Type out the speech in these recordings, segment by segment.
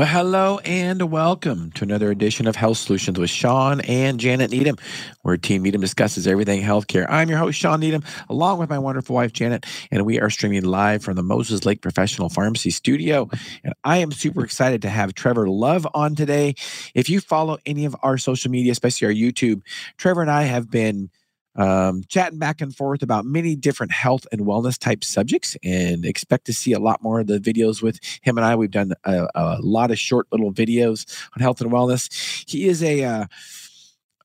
Well, hello and welcome to another edition of Health Solutions with Shawn and Janet Needham, where Team Needham discusses everything healthcare. I'm your host, Shawn Needham, along with my wonderful wife, Janet, and we are streaming live from the Moses Lake Professional Pharmacy Studio. And I am super excited to have Trevor Love on today. If you follow any of our social media, especially our YouTube, Trevor and I have been um, chatting back and forth about many different health and wellness type subjects and expect to see a lot more of the videos with him and I. We've done a, a lot of short little videos on health and wellness. He is a uh,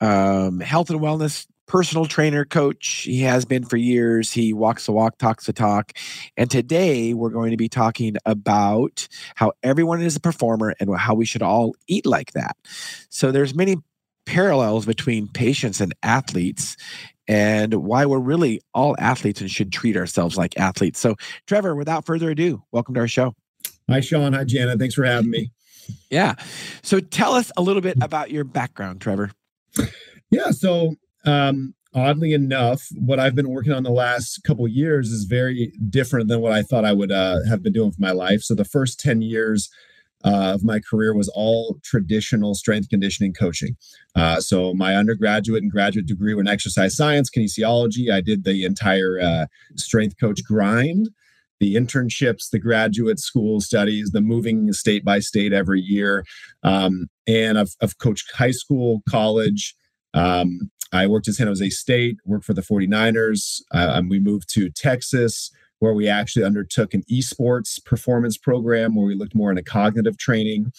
um, health and wellness personal trainer coach. He has been for years. He walks the walk, talks the talk. And today we're going to be talking about how everyone is a performer and how we should all eat like that. So there's many parallels between patients and athletes and why we're really all athletes and should treat ourselves like athletes. So, Trevor, without further ado, welcome to our show. Hi, Shawn. Hi, Janet. Thanks for having me. Yeah. So, tell us a little bit about your background, Trevor. Yeah. So, um, oddly enough, what I've been working on the last couple years is very different than what I thought I would uh, have been doing for my life. So, the first 10 years, uh, of my career was all traditional strength conditioning coaching. Uh, so my undergraduate and graduate degree were in exercise science, kinesiology. I did the entire uh, strength coach grind, the internships, the graduate school studies, the moving state by state every year. Um, and I've, I've, coached high school, college. Um, I worked at San Jose State, worked for the 49ers. Uh, we moved to Texas where we actually undertook an esports performance program where we looked more into cognitive training.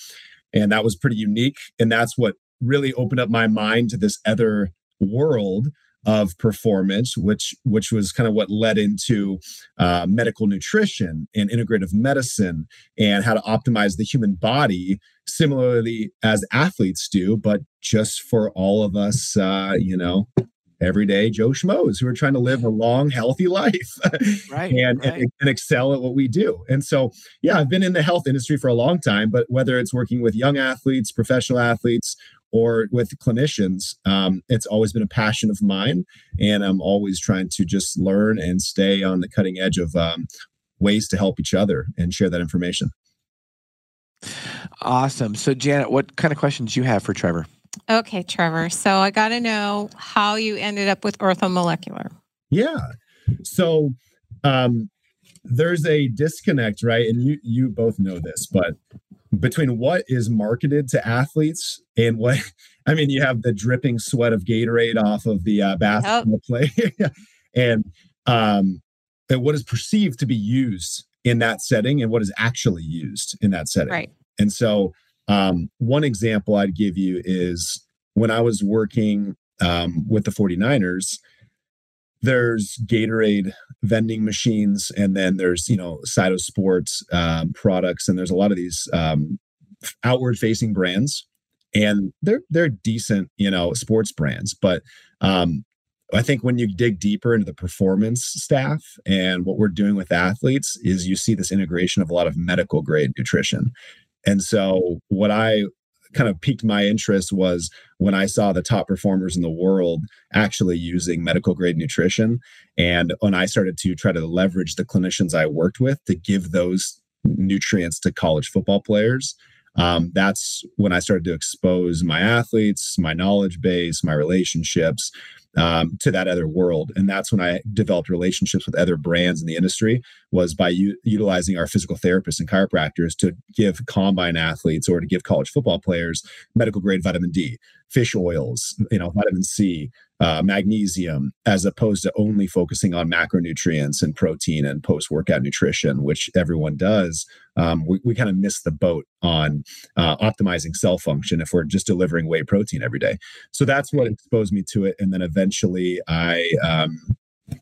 And that was pretty unique. And that's what really opened up my mind to this other world of performance, which which was kind of what led into uh, medical nutrition and integrative medicine and how to optimize the human body, similarly as athletes do, but just for all of us, uh, you know, everyday Joe Schmoes who are trying to live a long, healthy life right, and, right. and, and, excel at what we do. And so, yeah, I've been in the health industry for a long time, but whether it's working with young athletes, professional athletes, or with clinicians, um, it's always been a passion of mine. And I'm always trying to just learn and stay on the cutting edge of um, ways to help each other and share that information. Awesome. So, Janet, what kind of questions do you have for Trevor? Okay, Trevor. So I got to know how you ended up with orthomolecular. Yeah. So um, there's a disconnect, right? And you you both know this, but between what is marketed to athletes and what I mean, you have the dripping sweat of Gatorade off of the uh, basketball yep. play, and um, and what is perceived to be used in that setting and what is actually used in that setting. Right. And so um, one example I'd give you is when I was working um, with the 49ers, there's Gatorade vending machines, and then there's, you know, Cytosports um, products, and there's a lot of these um, outward facing brands. And they're they're decent, you know, sports brands, but um, I think when you dig deeper into the performance staff and what we're doing with athletes is you see this integration of a lot of medical grade nutrition. And so what I kind of piqued my interest was when I saw the top performers in the world actually using medical grade nutrition. And when I started to try to leverage the clinicians I worked with to give those nutrients to college football players, um, that's when I started to expose my athletes, my knowledge base, my relationships um, to that other world. And that's when I developed relationships with other brands in the industry was by u- utilizing our physical therapists and chiropractors to give combine athletes or to give college football players medical grade vitamin D, fish oils, you know, vitamin C, uh, magnesium, as opposed to only focusing on macronutrients and protein and post workout nutrition, which everyone does. Um, we, we kind of miss the boat on uh, optimizing cell function if we're just delivering whey protein every day. So that's what exposed me to it. And then eventually I, um,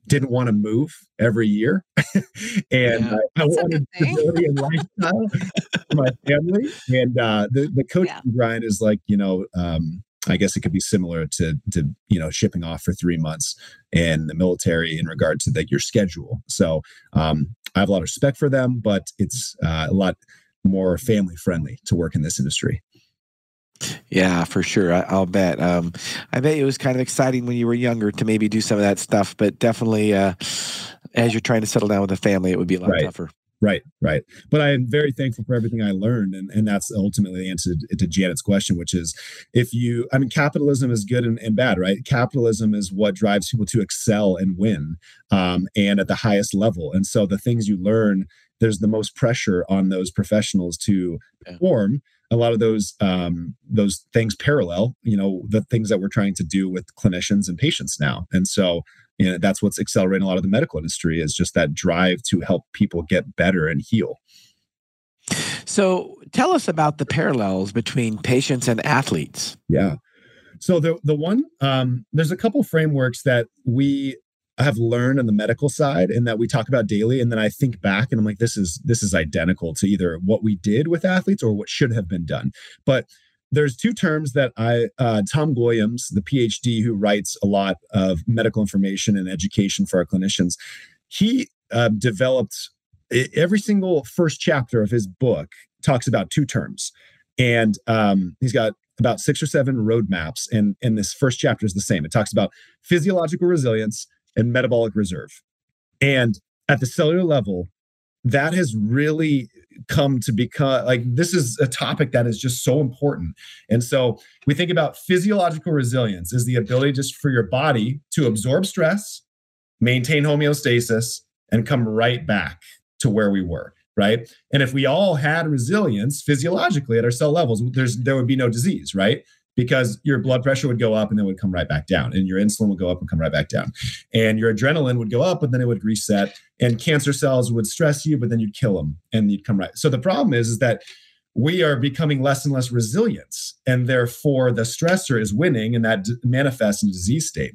didn't want to move every year and yeah, I, I wanted stability and lifestyle for my family and uh, the, the coaching yeah. grind is like you know um, I guess it could be similar to to you know shipping off for three months in the military in regard to like your schedule. So um, I have a lot of respect for them, but it's uh, a lot more family friendly to work in this industry. Yeah, for sure. I, will bet. Um, I bet it was kind of exciting when you were younger to maybe do some of that stuff, but definitely uh, as you're trying to settle down with a family, it would be a lot right. tougher. Right, right. But I am very thankful for everything I learned. And, and that's ultimately the answer to, to Janet's question, which is if you, I mean, capitalism is good and, and bad, right? Capitalism is what drives people to excel and win um, and at the highest level. And so the things you learn, there's the most pressure on those professionals to perform. A lot of those um, those things parallel, you know, the things that we're trying to do with clinicians and patients now. And so you know, that's what's accelerating a lot of the medical industry is just that drive to help people get better and heal. So tell us about the parallels between patients and athletes. Yeah. So the the one um, there's a couple frameworks that we have learned on the medical side and that we talk about daily and then I think back and I'm like this is this is identical to either what we did with athletes or what should have been done. But there's two terms that I, uh, Tom Guilliams the PhD who writes a lot of medical information and education for our clinicians, he uh, developed every single first chapter of his book talks about two terms. And um, he's got about six or seven roadmaps. And, and this first chapter is the same. It talks about physiological resilience and metabolic reserve. And at the cellular level, that has really come to become like this is a topic that is just so important. And so we think about physiological resilience is the ability just for your body to absorb stress, maintain homeostasis, and come right back to where we were. Right. And if we all had resilience physiologically at our cell levels, there's there would be no disease, right? Because your blood pressure would go up and then would come right back down and your insulin would go up and come right back down and your adrenaline would go up and then it would reset and cancer cells would stress you but then you'd kill them and you'd come right so the problem is, is that we are becoming less and less resilient and therefore the stressor is winning and that manifests in disease state.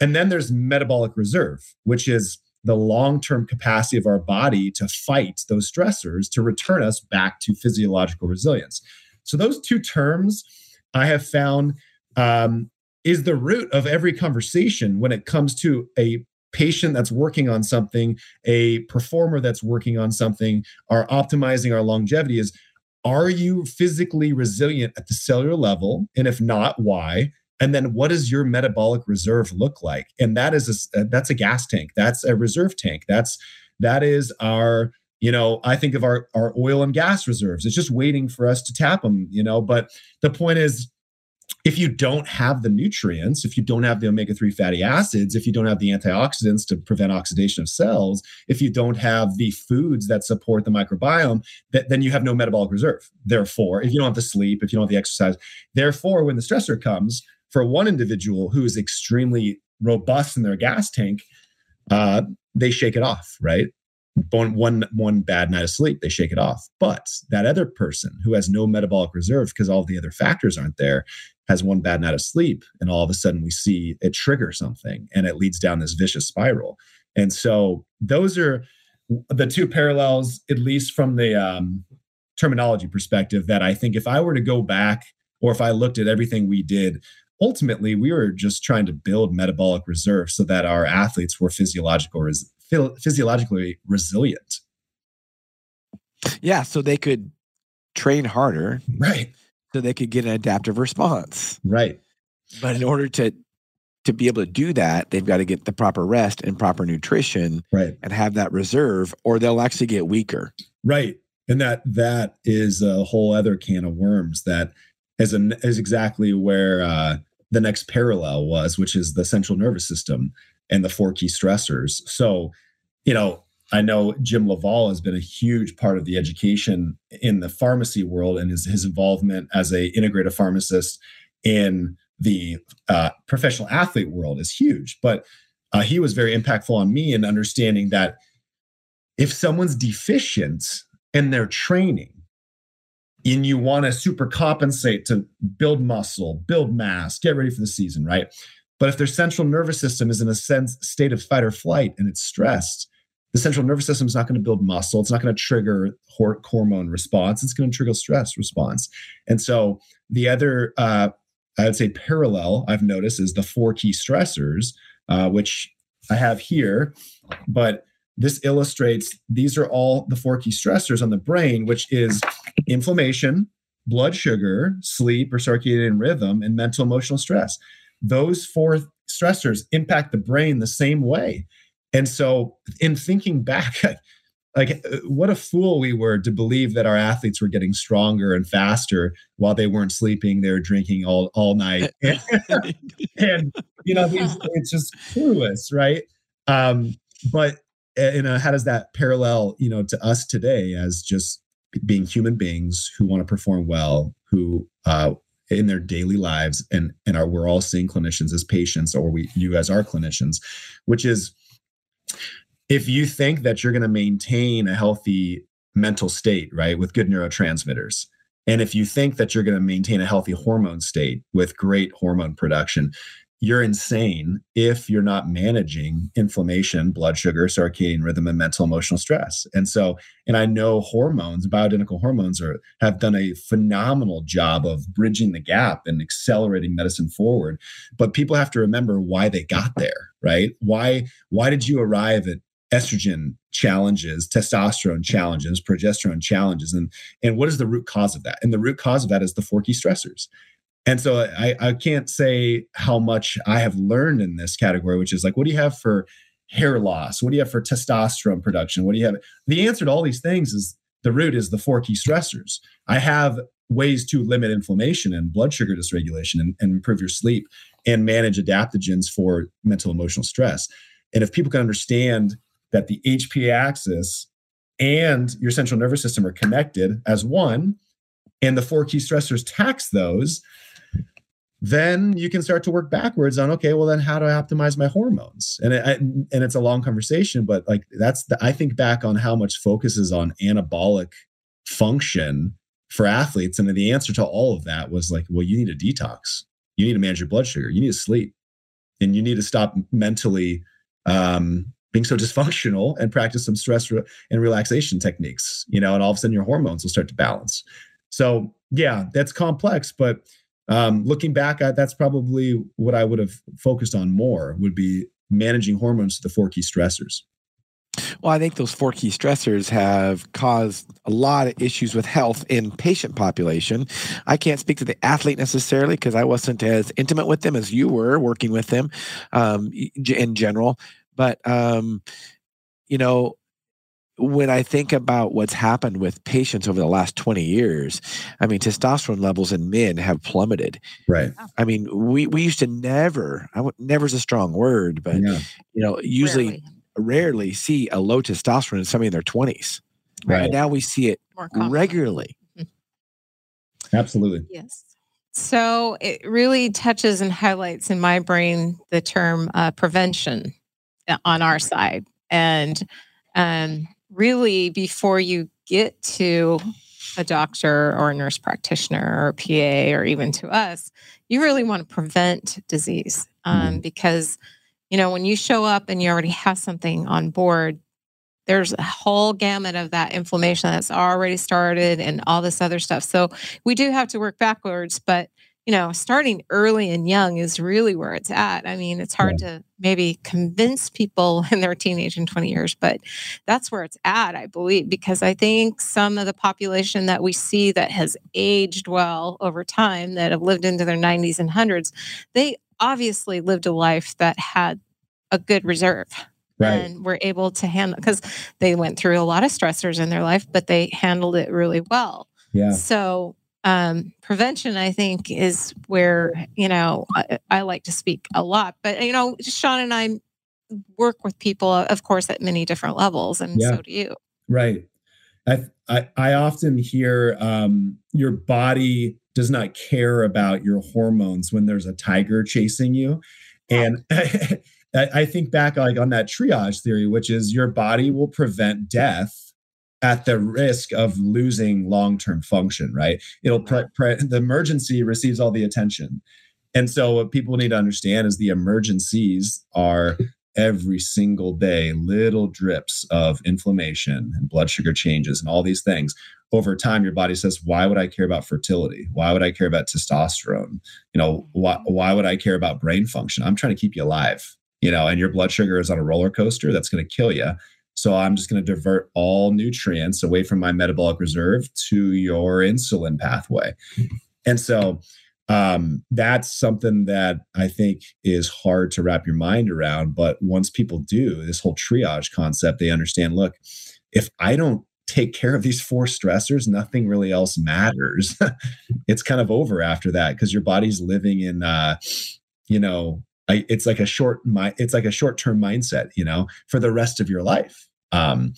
And then there's metabolic reserve which is the long-term capacity of our body to fight those stressors to return us back to physiological resilience. So those two terms I have found um, is the root of every conversation when it comes to a patient that's working on something, a performer that's working on something, are optimizing our longevity is are you physically resilient at the cellular level? And if not, why? And then what does your metabolic reserve look like? And that is a, that's a gas tank. That's a reserve tank. That's that is our you know i think of our our oil and gas reserves. It's just waiting for us to tap them you know but the point is if you don't have the nutrients if you don't have the omega-3 fatty acids if you don't have the antioxidants to prevent oxidation of cells if you don't have the foods that support the microbiome that, then you have no metabolic reserve. Therefore if you don't have the sleep if you don't have the exercise therefore when the stressor comes for one individual who is extremely robust in their gas tank uh, they shake it off right one, one, one bad night of sleep, they shake it off. But that other person who has no metabolic reserve because all the other factors aren't there has one bad night of sleep. And all of a sudden we see it trigger something and it leads down this vicious spiral. And so those are the two parallels, at least from the um, terminology perspective, that I think if I were to go back or if I looked at everything we did, ultimately we were just trying to build metabolic reserve so that our athletes were physiological res- physiologically resilient. Yeah, so they could train harder. Right. So they could get an adaptive response. Right. But in order to to be able to do that, they've got to get the proper rest and proper nutrition right. and have that reserve or they'll actually get weaker. Right. And that that is a whole other can of worms that is an is exactly where uh, the next parallel was, which is the central nervous system and the four key stressors. So, you know, I know Jim LaValle has been a huge part of the education in the pharmacy world and his, his involvement as a integrative pharmacist in the uh, professional athlete world is huge. But uh, he was very impactful on me in understanding that if someone's deficient in their training and you want to super compensate to build muscle, build mass, get ready for the season, right? But if their central nervous system is in a sense state of fight or flight and it's stressed, the central nervous system is not going to build muscle. It's not going to trigger hormone response. It's going to trigger stress response. And so the other, uh, I would say, parallel I've noticed is the four key stressors, uh, which I have here. But this illustrates these are all the four key stressors on the brain, which is inflammation, blood sugar, sleep or circadian rhythm, and mental emotional stress those four stressors impact the brain the same way. And so, in thinking back, like what a fool we were to believe that our athletes were getting stronger and faster while they weren't sleeping they were drinking all all night and, and you know these, it's just clueless right um but uh, you know how does that parallel you know to us today as just being human beings who want to perform well who uh in their daily lives and and are we're all seeing clinicians as patients or we you as our clinicians which is if you think that you're going to maintain a healthy mental state, right, with good neurotransmitters, and if you think that you're going to maintain a healthy hormone state with great hormone production, you're insane if you're not managing inflammation, blood sugar, circadian rhythm, and mental emotional stress. And so, and I know hormones, bioidentical hormones, are have done a phenomenal job of bridging the gap and accelerating medicine forward. But people have to remember why they got there, right? Why why did you arrive at estrogen challenges, testosterone challenges, progesterone challenges, and and what is the root cause of that? And the root cause of that is the four key stressors. And so I, I can't say how much I have learned in this category, which is like, what do you have for hair loss? What do you have for testosterone production? What do you have? The answer to all these things is the root is the four key stressors. I have ways to limit inflammation and blood sugar dysregulation and, and improve your sleep and manage adaptogens for mental emotional stress. And if people can understand that the HPA axis and your central nervous system are connected as one, and the four key stressors tax those, then you can start to work backwards on okay, well then how do I optimize my hormones? And it, and it's a long conversation, but like that's the, I think back on how much focus is on anabolic function for athletes, and the answer to all of that was like, well, you need a detox, you need to manage your blood sugar, you need to sleep, and you need to stop mentally um, being so dysfunctional and practice some stress re- and relaxation techniques, you know, and all of a sudden your hormones will start to balance. So, yeah, that's complex, but um, looking back, at that's probably what I would have focused on more would be managing hormones to the four key stressors. Well, I think those four key stressors have caused a lot of issues with health in patient population. I can't speak to the athlete necessarily because I wasn't as intimate with them as you were working with them um, in general. But um, you know, when I think about what's happened with patients over the last 20 years, I mean, testosterone levels in men have plummeted. Right. I mean, we, we used to never, I would, never is a strong word, but, yeah. you know, usually rarely. rarely. see a low testosterone in somebody in their 20s. Right. And now we see it regularly. Mm-hmm. Absolutely. Yes. So it really touches and highlights in my brain the term uh, prevention uh, on our side. And um, really, before you get to a doctor or a nurse practitioner or a PA or even to us, you really want to prevent disease um, mm-hmm. because, you know, when you show up and you already have something on board, there's a whole gamut of that inflammation that's already started and all this other stuff. So we do have to work backwards, but you know, starting early and young is really where it's at. I mean, it's hard yeah. to maybe convince people in their teenage and 20 years, but that's where it's at, I believe, because I think some of the population that we see that has aged well over time, that have lived into their 90s and hundreds, they obviously lived a life that had a good reserve. Right. And were able to handle because they went through a lot of stressors in their life, but they handled it really well. Yeah. So um, prevention, I think, is where you know I, I, like to speak a lot. But you know, Shawn and I work with people, of course, at many different levels, and yeah. so do you. Right. I I, I often hear um, your body does not care about your hormones when there's a tiger chasing you, and. I think back like on that triage theory, which is your body will prevent death at the risk of losing long-term function right? It'll pre- pre- the emergency receives all the attention. And so what people need to understand is the emergencies are every single day little drips of inflammation and blood sugar changes and all these things. Over time your body says why would i care about fertility? Why would i care about testosterone? You know why, mm-hmm. why would i care about brain function? I'm trying to keep you alive you know and your blood sugar is on a roller coaster that's going to kill you so I'm just going to divert all nutrients away from my metabolic reserve to your insulin pathway. And so um, that's something that I think is hard to wrap your mind around. But once people do this whole triage concept, they understand look, if I don't take care of these four stressors, nothing really else matters. it's kind of over after that because your body's living in, uh, you know, I, it's like a short, it's like a short term mindset, you know, for the rest of your life. Um,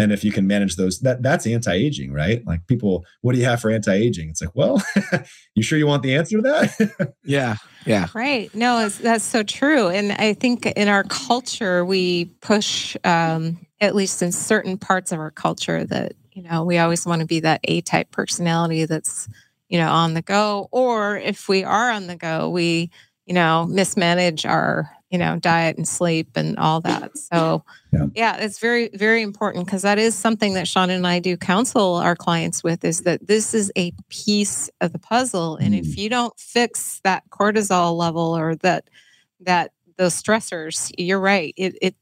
and if you can manage those that that's anti-aging right? Like people what do you have for anti-aging? It's like well you sure you want the answer to that? Yeah yeah. Right. No that's so true. And i think in our culture we push um, at least in certain parts of our culture that you know we always want to be that a type personality that's you know on the go. Or if we are on the go we you know mismanage our you know, diet and sleep and all that. So, yeah, yeah it's very, very important because that is something that Shawn and I do counsel our clients with is that this is a piece of the puzzle. And mm. if you don't fix that cortisol level or that, that those stressors, you're right. It, it,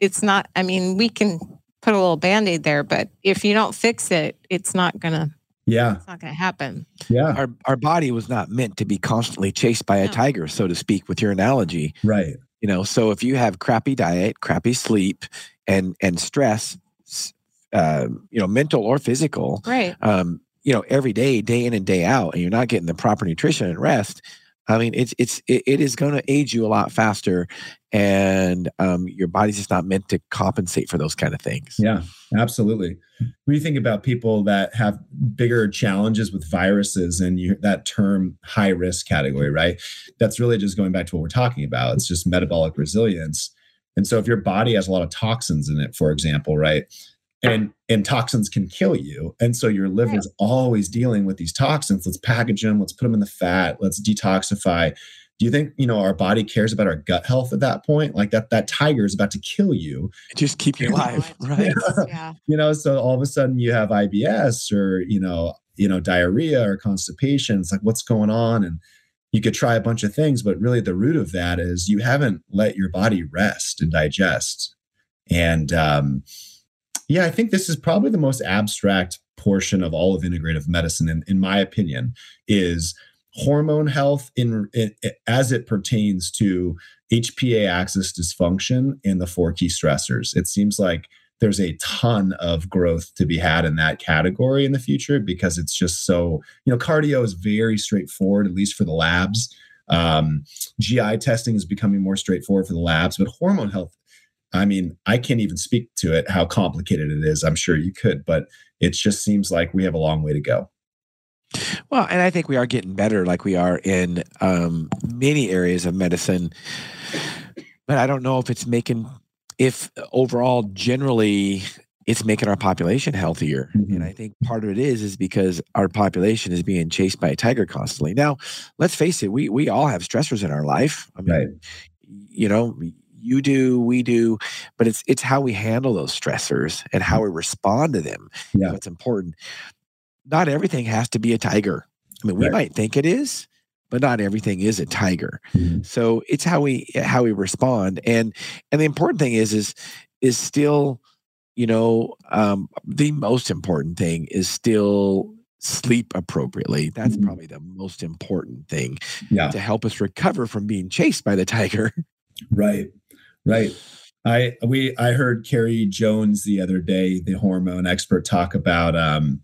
it's not, I mean, we can put a little band aid there, but if you don't fix it, it's not going to yeah. It's not going to happen. Yeah. Our, our body was not meant to be constantly chased by a no. tiger, so to speak, with your analogy. Right. You know, so if you have crappy diet, crappy sleep, and and stress, uh, you know, mental or physical, right? Um, you know, every day, day in and day out, and you're not getting the proper nutrition and rest, I mean, it's it's it, it is going to age you a lot faster, and um, your body's just not meant to compensate for those kind of things. Yeah, absolutely. When you think about people that have bigger challenges with viruses and you, that term high risk category, right? That's really just going back to what we're talking about. It's just metabolic resilience. And so, if your body has a lot of toxins in it, for example, right? And and toxins can kill you. And so your liver is always dealing with these toxins. Let's package them let's put them in the fat let's detoxify. Do you think you know our body cares about our gut health at that point? Like that that tiger is about to kill you. Just keep you alive right? Yeah. you know so all of a sudden you have ibs or you know you know diarrhea or constipation. It's like what's going on? And you could try a bunch of things but really the root of that is you haven't let your body rest and digest. And um yeah, I think this is probably the most abstract portion of all of integrative medicine, in, in my opinion, is hormone health in, in, as it pertains to HPA axis dysfunction and the four key stressors. It seems like there's a ton of growth to be had in that category in the future because it's just so, you know, cardio is very straightforward, at least for the labs. Um, GI testing is becoming more straightforward for the labs, but hormone health I mean, I can't even speak to it, how complicated it is. I'm sure you could, but it just seems like we have a long way to go. Well, and I think we are getting better like we are in um, many areas of medicine. But I don't know if it's making, if overall, generally, it's making our population healthier. Mm-hmm. And I think part of it is, is because our population is being chased by a tiger constantly. Now, let's face it, we, we all have stressors in our life. I mean, right. you know, you do, we do, but it's it's how we handle those stressors and how we respond to them. Yeah. That's important. Not everything has to be a tiger. I mean, we right. might think it is, but not everything is a tiger. Mm-hmm. So it's how we how we respond. And and the important thing is is is still, you know, um, the most important thing is still sleep appropriately. That's mm-hmm. probably the most important thing yeah. to help us recover from being chased by the tiger. Right. Right. I we I heard Carrie Jones the other day, the hormone expert, talk about um,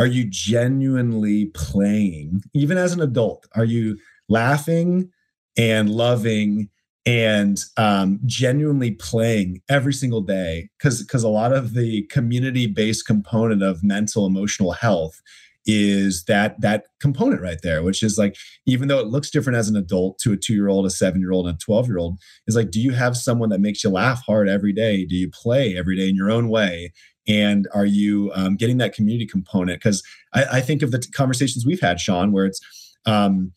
are you genuinely playing, even as an adult? Are you laughing and loving and um, genuinely playing every single day? Because because a lot of the community based component of mental emotional health is that that component right there which is like even though it looks different as an adult to a 2-year-old a 7-year-old and a 12-year-old is like do you have someone that makes you laugh hard every day? Do you play every day in your own way? And are you um, getting that community component? Because I, I, think of the t- conversations we've had shawn where it's um,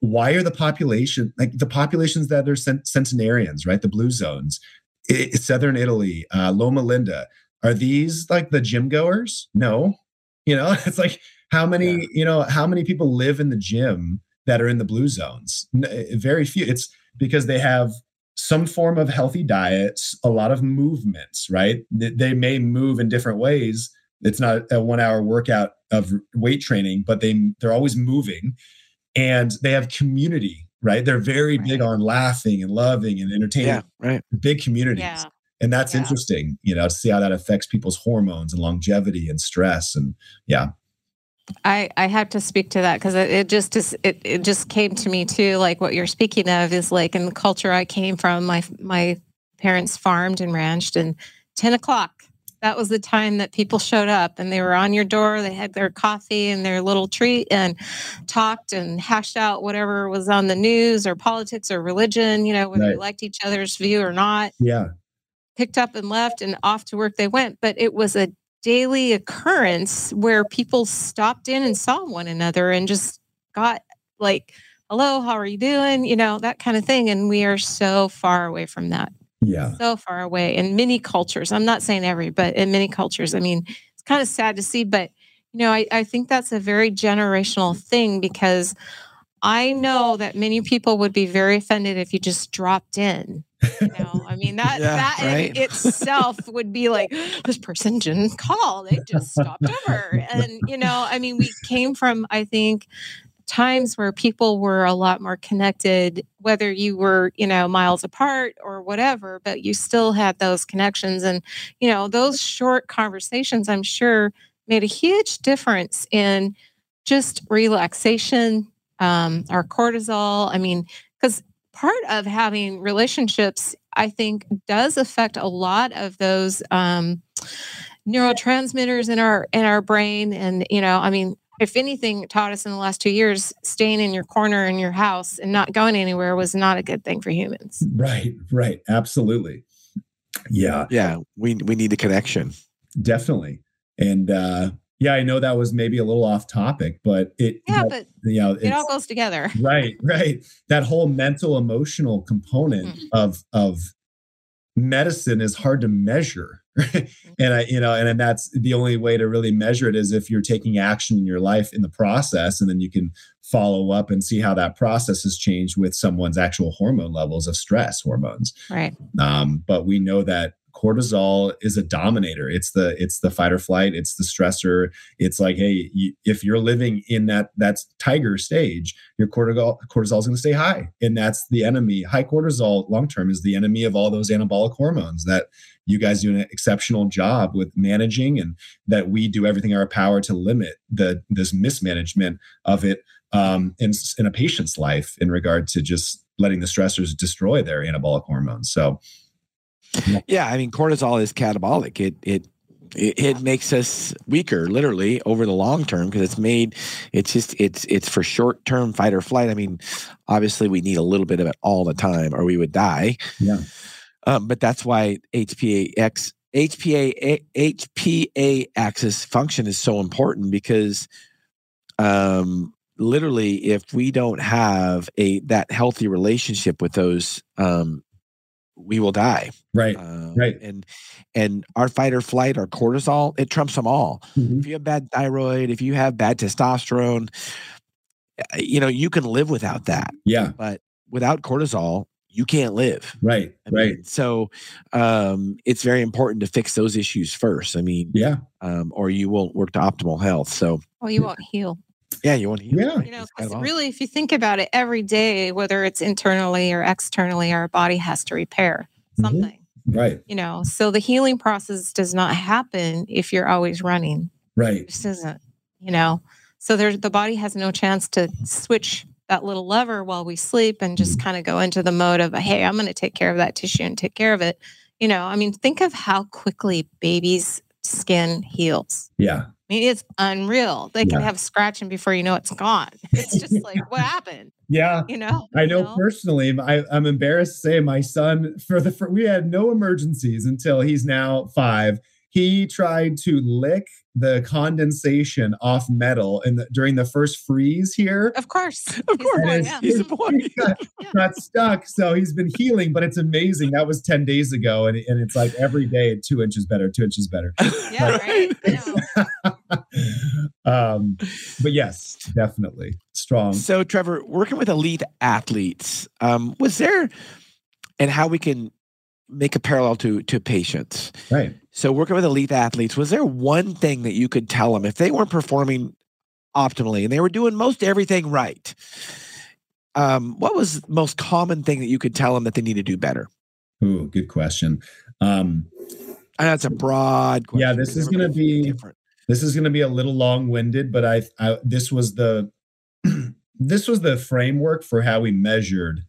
why are the population like the populations that are cent- centenarians right? The blue zones it, southern italy uh, loma linda are these like the gym goers? No. You know it's like how many, yeah. you know, how many people live in the gym that are in the blue zones? Eh, very few. It's because they have some form of healthy diets, a lot of movements, right? They may move in different ways. It's not a one hour workout of weight training, but they they're always moving and they have community, right? They're very right. big on laughing and loving and entertaining. Yeah, right. Big communities. Yeah. and that's Yeah. interesting you know to see how that affects people's hormones and longevity and stress and yeah I, I have to speak to that because it, it just is it, it just came to me too like what you're speaking of is like in the culture I came from my my parents farmed and ranched and 10 o'clock. That was the time that people showed up and they were on your door they had their coffee and their little treat and talked and hashed out whatever was on the news or politics or religion you know whether Right. you liked each other's view or not. Yeah. Picked up and left and off to work they went. But it was a daily occurrence where people stopped in and saw one another and just got like hello how are you doing? you know that kind of thing and we are so far away from that. Yeah. So far away in many cultures. I'm not saying every but in many cultures. I mean it's kind of sad to see but you know i, I think that's a very generational thing because i know that many people would be very offended if you just dropped in you know? I mean that Yeah, that in right. itself would be like this person didn't call. They just stopped over. And you know i mean we came from i think times where people were a lot more connected whether you were you know miles apart or whatever but you still had those connections. And you know those short conversations i'm sure made a huge difference in just relaxation um, our cortisol. I mean because part of having relationships i think does affect a lot of those um, neurotransmitters in our in our brain. And you know i mean if anything taught us in the last two years staying in your corner in your house and not going anywhere was not a good thing for humans. Right right. Absolutely. Yeah. Yeah, we we need the connection. definitely. And uh yeah i know that was maybe a little off topic but it yeah but you know it all goes together. Right right. That whole mental emotional component Mhm. of of medicine is hard to measure and i you know and, and that's the only way to really measure it is if you're taking action in your life in the process and then you can follow up and see how that process has changed with someone's actual hormone levels of stress hormones. Right. Um, but we know that cortisol is a dominator. It's the it's the fight or flight. It's the stressor. It's like hey you, if you're living in that that's tiger stage your cortisol cortisol is going to stay high. And that's the enemy. High cortisol long term is the enemy of all those anabolic hormones that you guys do an exceptional job with managing and that we do everything in our power to limit the this mismanagement of it um, in, in a patient's life in regard to just letting the stressors destroy their anabolic hormones. So Yeah, I mean cortisol is catabolic. It it it, it makes us weaker, literally, over the long term because it's made. It's just it's it's for short term fight or flight. I mean, obviously we need a little bit of it all the time, or we would die. Yeah. Um, but that's why HPAX HPA HPA axis function is so important because, um, literally, if we don't have a that healthy relationship with those, um, we will die. right Um, Right. And and our fight or flight, our cortisol, it trumps them all. Mhm. If you have bad thyroid, if you have bad testosterone, uh, you know you can live without that. yeah But without cortisol, you can't live. right I right mean, so um, it's very important to fix those issues first. I mean, yeah um, or you won't work to optimal health. So well you won't heal yeah, you want to heal. Yeah. you know It's kind 'cause of really if you think about it every day whether it's internally or externally our body has to repair Mhm. something right. you know? So the healing process does not happen if you're always running. Right. It just isn't you know? So there's the body has no chance to switch that little lever while we sleep and just kind of go into the mode of hey i'm going to take care of that tissue and take care of it. You know i mean think of how quickly babies skin heals. Yeah I mean, it's unreal. They can Yeah. have scratching before you know it's gone. It's just like, what happened? yeah You know? I you know personally. I, I'm embarrassed to say my son for the for, we had no emergencies until he's now five. He tried to lick the condensation off metal in the, during the first freeze here. Of course. Of He's course. boy, yeah. He's a boy. He got, got stuck, so he's been healing. But it's amazing. That was ten days ago, and, and it's like every day two inches better, two inches better. Yeah, right. I um, but yes, definitely strong. So, Trevor, working with elite athletes, um, was there, and how we can make a parallel to to patients. Right. So, working with elite athletes, was there one thing that you could tell them if they weren't performing optimally and they were doing most everything right? Um, what was the most common thing that you could tell them that they need to do better? Ooh, good question. Um, and that's a broad question. Yeah, this is going to be different. This is going to be a little long-winded, but I, I this was the this was the framework for how we measured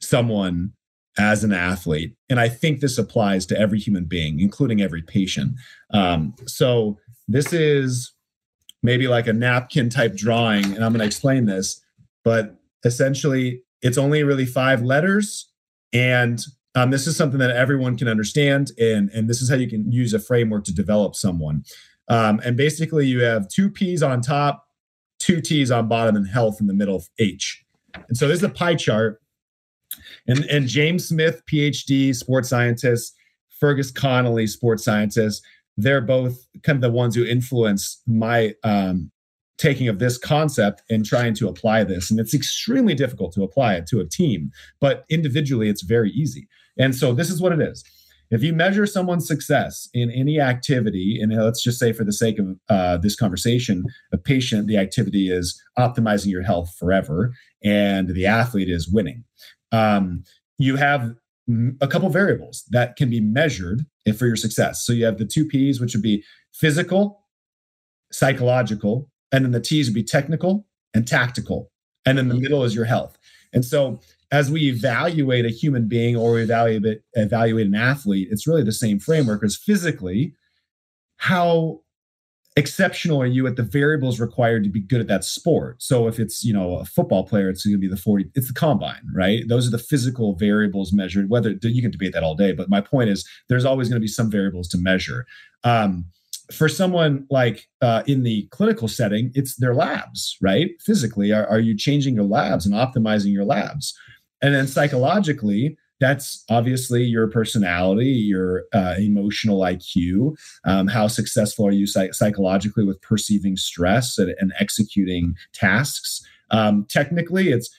someone as an athlete, and I think this applies to every human being, including every patient. Um, so this is maybe like a napkin type drawing, and I'm going to explain this, but essentially, it's only really five letters, and um, this is something that everyone can understand, and and this is how you can use a framework to develop someone. Um, and basically, you have two P's on top, two T's on bottom, and health in the middle of H. And so this is a pie chart. And, and James Smith, PhD, sports scientist, Fergus Connolly, sports scientist, they're both kind of the ones who influence my um, taking of this concept and trying to apply this. And it's extremely difficult to apply it to a team, but individually, it's very easy. And so this is what it is. If you measure someone's success in any activity, and let's just say for the sake of uh, this conversation, a patient, the activity is optimizing your health forever, and the athlete is winning. Um, you have a couple variables that can be measured for your success. So you have the two P's, which would be physical, psychological, and then the T's would be technical and tactical. And then the middle is your health. And so as we evaluate a human being or we evaluate evaluate an athlete, it's really the same framework as physically. How exceptional are you at the variables required to be good at that sport? So if it's you know a football player, it's going to be the forty. It's the combine, right? Those are the physical variables measured. Whether you can debate that all day, but my point is there's always going to be some variables to measure. Um, for someone like uh, in the clinical setting, it's their labs, right? Physically, are, are you changing your labs and optimizing your labs? And then psychologically, that's obviously your personality, your uh, emotional IQ. Um, how successful are you psych- psychologically with perceiving stress and, and executing tasks? Um, technically, it's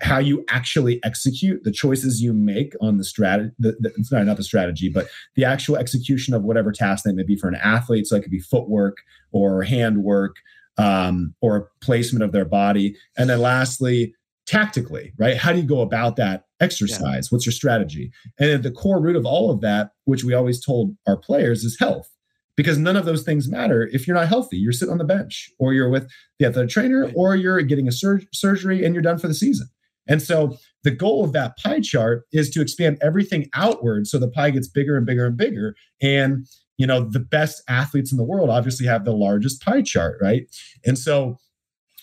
how you actually execute the choices you make on the strategy. It's not not the strategy, but the actual execution of whatever task that may be for an athlete. So it could be footwork or handwork um, or placement of their body. And then lastly, tactically, right? How do you go about that exercise? Yeah. What's your strategy? And at the core root of all of that, which we always told our players, is health. Because none of those things matter if you're not healthy. You're sitting on the bench, or you're with the athletic trainer, right. or you're getting a sur- surgery and you're done for the season. And so the goal of that pie chart is to expand everything outward so the pie gets bigger and bigger and bigger. And you know, the best athletes in the world obviously have the largest pie chart, right? And so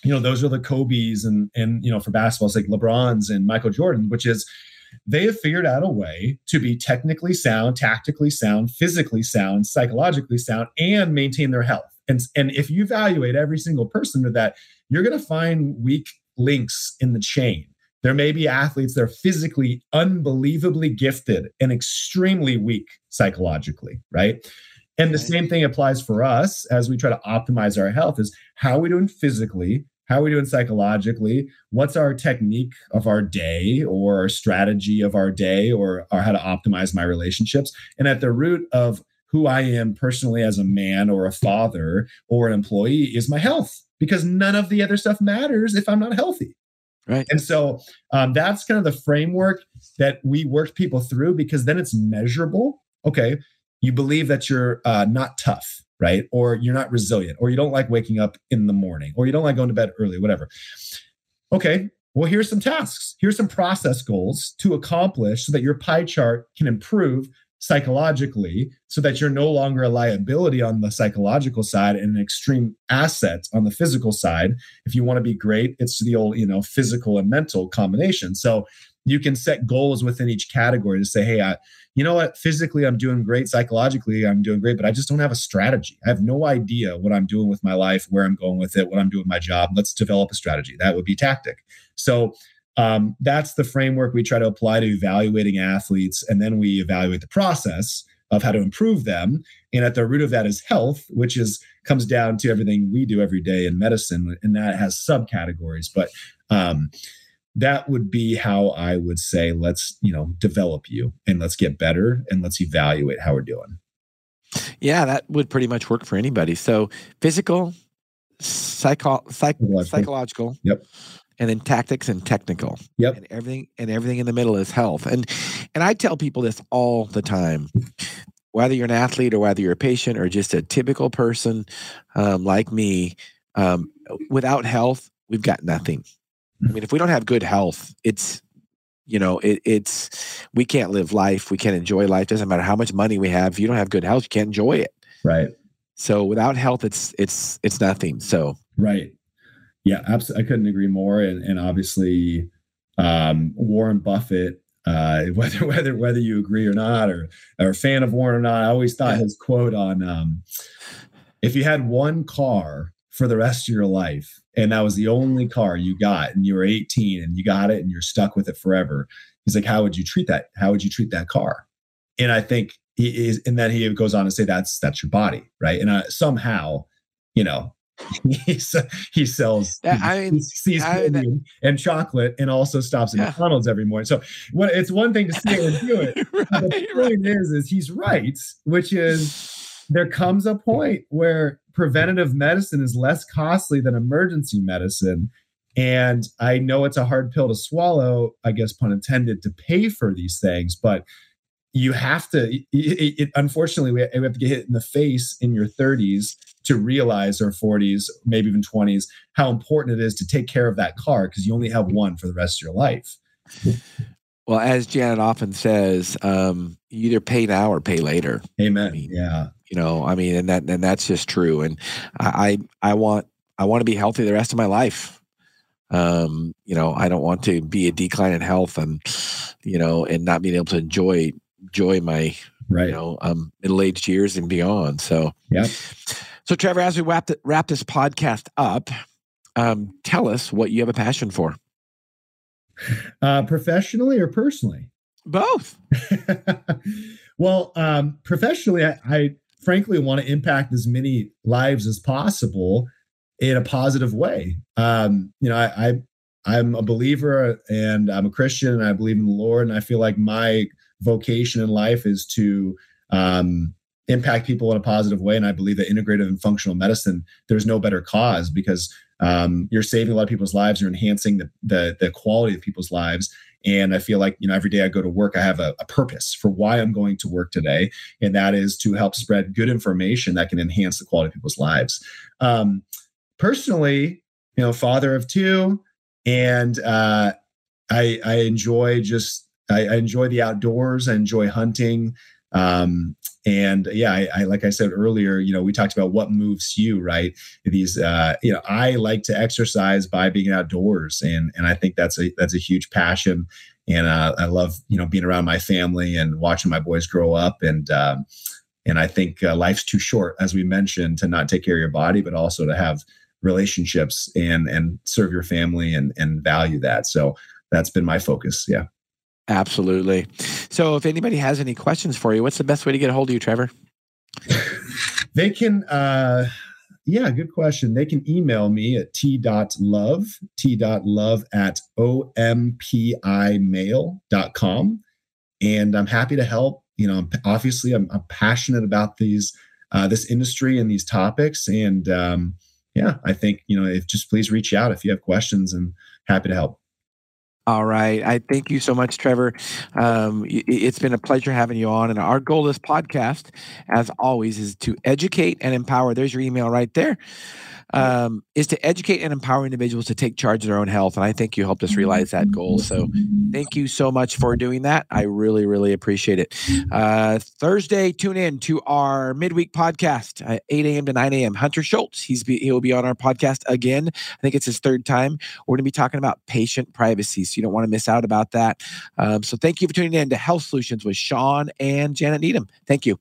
you know, those are the Kobe's and and you know, for basketball, it's like LeBron's and Michael Jordan, which is they have figured out a way to be technically sound, tactically sound, physically sound, psychologically sound, and maintain their health. And, and if you evaluate every single person to that, you're going to find weak links in the chain. There may be athletes that are physically unbelievably gifted and extremely weak psychologically, right? And the same thing applies for us as we try to optimize our health is how are we doing physically how are we doing psychologically? What's our technique of our day or our strategy of our day or, or how to optimize my relationships? And at the root of who I am personally as a man or a father or an employee is my health because none of the other stuff matters if I'm not healthy. Right. And so um, that's kind of the framework that we work people through because then it's measurable. Okay. You believe that you're uh, not tough right? Or you're not resilient, or you don't like waking up in the morning, or you don't like going to bed early, whatever. Okay, well, here's some tasks. Here's some process goals to accomplish so that your pie chart can improve psychologically so that you're no longer a liability on the psychological side and an extreme asset on the physical side. If you want to be great, it's the old, you know, physical and mental combination. So you can set goals within each category to say, hey, I, you know what, physically I'm doing great, psychologically I'm doing great, but I just don't have a strategy. I have no idea what I'm doing with my life, where I'm going with it, what I'm doing with my job. Let's develop a strategy. That would be tactic. So um, that's the framework we try to apply to evaluating athletes, and then we evaluate the process of how to improve them. And at the root of that is health, which is comes down to everything we do every day in medicine, and that has subcategories. But um, that would be how I would say, let's, you know, develop you and let's get better and let's evaluate how we're doing. Yeah, that would pretty much work for anybody. So physical, psycho, psych, psychological. psychological. Yep. And then tactics and technical. Yep. And everything and everything in the middle is health. And and I tell people this all the time. Whether you're an athlete or whether you're a patient or just a typical person um, like me, um, without health, we've got nothing. I mean, if we don't have good health, it's you know, it, it's we can't live life, we can't enjoy life. Doesn't matter how much money we have. If you don't have good health, you can't enjoy it. Right. So without health, it's it's it's nothing. So right. Yeah, absolutely. I couldn't agree more. And and obviously, um, Warren Buffett uh, whether whether whether you agree or not, or or a fan of Warren or not. I always thought his quote on um, if you had one car for the rest of your life, and that was the only car you got, and you were 18 and you got it and you're stuck with it forever. He's like, how would you treat that? How would you treat that car? And I think he is, and then he goes on to say that's that's your body, right? And uh, somehow, you know, he, he sells I mean, I, that, and chocolate and also stops at yeah. McDonald's every morning. So what it's one thing to say and do it. right, the point right. is, is he's right, which is there comes a point where preventative medicine is less costly than emergency medicine. And I know it's a hard pill to swallow, I guess, pun intended, to pay for these things, but you have to, it, it, unfortunately, we have to get hit in the face in your 30s to realize, or 40s, maybe even 20s, how important it is to take care of that car because you only have one for the rest of your life. Well, as Janet often says, um, you either pay now or pay later. Amen. I mean, yeah. You know, I mean, and that and that's just true. And I I want I want to be healthy the rest of my life. Um, you know, I don't want to be a decline in health and you know, and not being able to enjoy enjoy my right. you know um middle aged years and beyond. So yeah. So Trevor, as we wrap the, wrap this podcast up, um, tell us what you have a passion for. Uh, professionally or personally? Both. well, um, professionally, I, I frankly want to impact as many lives as possible in a positive way. Um, you know, I, I I'm a believer and I'm a Christian and I believe in the Lord. And I feel like my vocation in life is to um, impact people in a positive way. And I believe that integrative and functional medicine, there's no better cause because um, you're saving a lot of people's lives, you're enhancing the, the, the quality of people's lives. And I feel like, you know, every day I go to work, I have a, a, purpose for why I'm going to work today. And that is to help spread good information that can enhance the quality of people's lives. Um, personally, you know, father of two, and uh, I, I enjoy just, I, I enjoy the outdoors. I enjoy hunting. Um, and yeah, I, I, like I said earlier, you know, we talked about what moves you, right? These, uh, you know, I like to exercise by being outdoors, and and I think that's a that's a huge passion. And uh, I love, you know, being around my family and watching my boys grow up. And um, and I think uh, life's too short, as we mentioned, to not take care of your body, but also to have relationships and and serve your family and and value that. So that's been my focus. Yeah. Absolutely. So, if anybody has any questions for you, what's the best way to get a hold of you, Trevor? they can, uh, yeah, good question. They can email me at t.love, t.love at ompimail.com. And I'm happy to help. You know, obviously, I'm, I'm passionate about these, uh, this industry and these topics. And um, yeah, I think, you know, if just please reach out if you have questions and happy to help. All right. I thank you so much, Trevor. Um, it's been a pleasure having you on. And our goal this podcast, as always, is to educate and empower. There's your email right there um, is to educate and empower individuals to take charge of their own health. And I think you helped us realize that goal. So thank you so much for doing that. I really, really appreciate it. Uh, Thursday, tune in to our midweek podcast, uh, 8 a.m. to 9 a.m. Hunter Schultz, he's be, he'll be on our podcast again. I think it's his third time. We're going to be talking about patient privacy. You don't want to miss out about that. Um, so thank you for tuning in to Health Solutions with Shawn and Janet Needham. Thank you.